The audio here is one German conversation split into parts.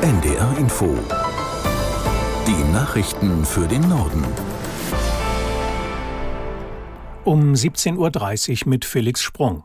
NDR Info. Die Nachrichten für den Norden. Um 17.30 Uhr mit Felix Sprung.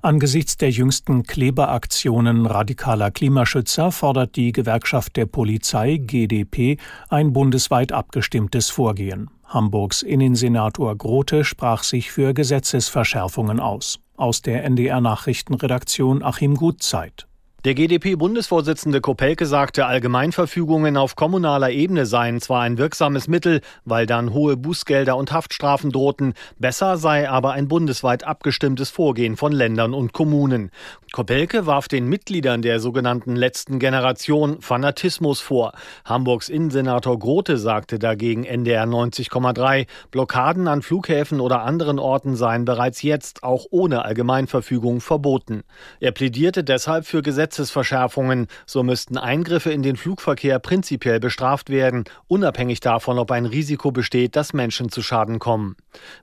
Angesichts der jüngsten Kleberaktionen radikaler Klimaschützer fordert die Gewerkschaft der Polizei GdP ein bundesweit abgestimmtes Vorgehen. Hamburgs Innensenator Grote sprach sich für Gesetzesverschärfungen aus. Aus der NDR Nachrichtenredaktion Achim Gutzeit. Der GdP-Bundesvorsitzende Kopelke sagte, Allgemeinverfügungen auf kommunaler Ebene seien zwar ein wirksames Mittel, weil dann hohe Bußgelder und Haftstrafen drohten, besser sei aber ein bundesweit abgestimmtes Vorgehen von Ländern und Kommunen. Kopelke warf den Mitgliedern der sogenannten letzten Generation Fanatismus vor. Hamburgs Innensenator Grote sagte dagegen NDR 90,3, Blockaden an Flughäfen oder anderen Orten seien bereits jetzt auch ohne Allgemeinverfügung verboten. Er plädierte deshalb für Gesetze Gesetzesverschärfungen. So müssten Eingriffe in den Flugverkehr prinzipiell bestraft werden, unabhängig davon, ob ein Risiko besteht, dass Menschen zu Schaden kommen.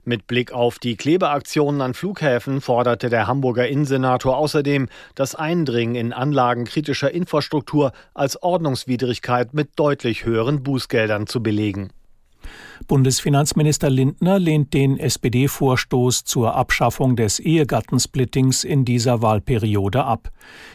Mit Blick auf die Klebeaktionen an Flughäfen forderte der Hamburger Innensenator außerdem, das Eindringen in Anlagen kritischer Infrastruktur als Ordnungswidrigkeit mit deutlich höheren Bußgeldern zu belegen. Bundesfinanzminister Lindner lehnt den SPD-Vorstoß zur Abschaffung des Ehegattensplittings in dieser Wahlperiode ab.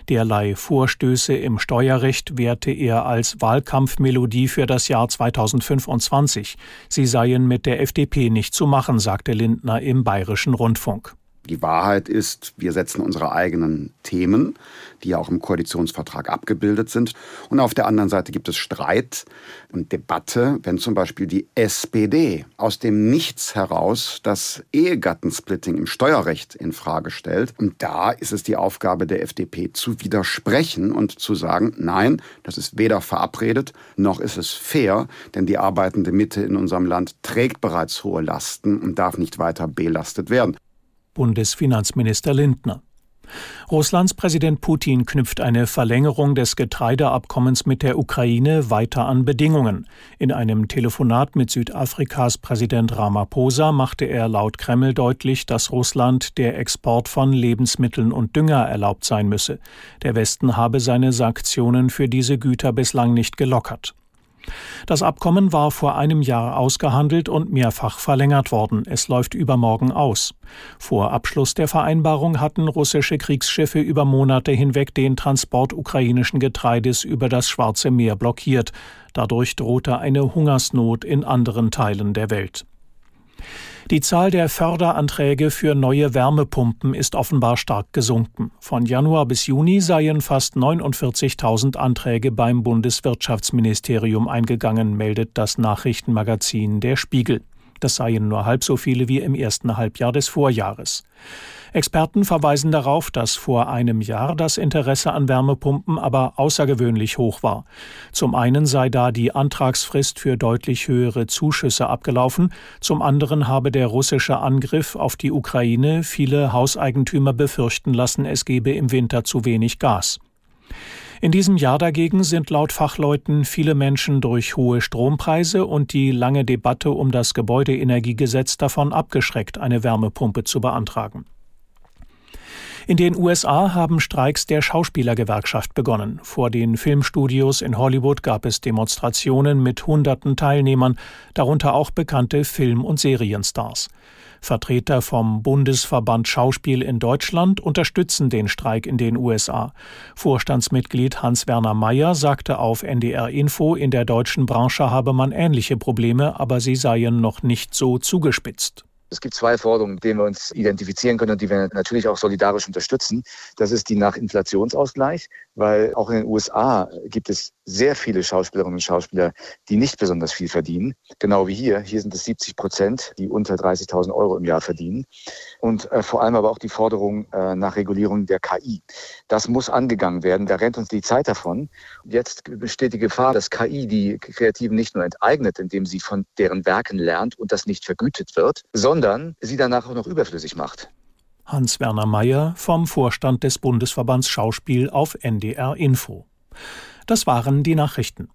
Derlei Vorstöße im Steuerrecht werte er als Wahlkampfmelodie für das Jahr 2025. Sie seien mit der FDP nicht zu machen, sagte Lindner im Bayerischen Rundfunk. Die Wahrheit ist, wir setzen unsere eigenen Themen, die ja auch im Koalitionsvertrag abgebildet sind. Und auf der anderen Seite gibt es Streit und Debatte, wenn zum Beispiel die SPD aus dem Nichts heraus das Ehegattensplitting im Steuerrecht in Frage stellt. Und da ist es die Aufgabe der FDP zu widersprechen und zu sagen, nein, das ist weder verabredet noch ist es fair, denn die arbeitende Mitte in unserem Land trägt bereits hohe Lasten und darf nicht weiter belastet werden. Bundesfinanzminister Lindner. Russlands Präsident Putin knüpft eine Verlängerung des Getreideabkommens mit der Ukraine weiter an Bedingungen. In einem Telefonat mit Südafrikas Präsident Ramaphosa machte er laut Kreml deutlich, dass Russland der Export von Lebensmitteln und Dünger erlaubt sein müsse. Der Westen habe seine Sanktionen für diese Güter bislang nicht gelockert. Das Abkommen war vor einem Jahr ausgehandelt und mehrfach verlängert worden. Es läuft übermorgen aus. Vor Abschluss der Vereinbarung hatten russische Kriegsschiffe über Monate hinweg den Transport ukrainischen Getreides über das Schwarze Meer blockiert. Dadurch drohte eine Hungersnot in anderen Teilen der Welt. Die Zahl der Förderanträge für neue Wärmepumpen ist offenbar stark gesunken. Von Januar bis Juni seien fast 49.000 Anträge beim Bundeswirtschaftsministerium eingegangen, meldet das Nachrichtenmagazin Der Spiegel. Das seien nur halb so viele wie im ersten Halbjahr des Vorjahres. Experten verweisen darauf, dass vor einem Jahr das Interesse an Wärmepumpen aber außergewöhnlich hoch war. Zum einen sei da die Antragsfrist für deutlich höhere Zuschüsse abgelaufen, zum anderen habe der russische Angriff auf die Ukraine viele Hauseigentümer befürchten lassen, es gebe im Winter zu wenig Gas. In diesem Jahr dagegen sind laut Fachleuten viele Menschen durch hohe Strompreise und die lange Debatte um das Gebäudeenergiegesetz davon abgeschreckt, eine Wärmepumpe zu beantragen. In den USA haben Streiks der Schauspielergewerkschaft begonnen. Vor den Filmstudios in Hollywood gab es Demonstrationen mit hunderten Teilnehmern, darunter auch bekannte Film- und Serienstars. Vertreter vom Bundesverband Schauspiel in Deutschland unterstützen den Streik in den USA. Vorstandsmitglied Hans-Werner Mayer sagte auf NDR Info, in der deutschen Branche habe man ähnliche Probleme, aber sie seien noch nicht so zugespitzt. Es gibt zwei Forderungen, mit denen wir uns identifizieren können und die wir natürlich auch solidarisch unterstützen. Das ist die nach Inflationsausgleich, weil auch in den USA gibt es sehr viele Schauspielerinnen und Schauspieler, die nicht besonders viel verdienen. Genau wie hier. Hier sind es 70 Prozent, die unter 30.000 Euro im Jahr verdienen. Und äh, vor allem aber auch die Forderung äh, nach Regulierung der KI. Das muss angegangen werden. Da rennt uns die Zeit davon. Jetzt besteht die Gefahr, dass KI die Kreativen nicht nur enteignet, indem sie von deren Werken lernt und das nicht vergütet wird, sondern sie danach auch noch überflüssig macht. Hans-Werner Mayer vom Vorstand des Bundesverbands Schauspiel auf NDR Info. Das waren die Nachrichten.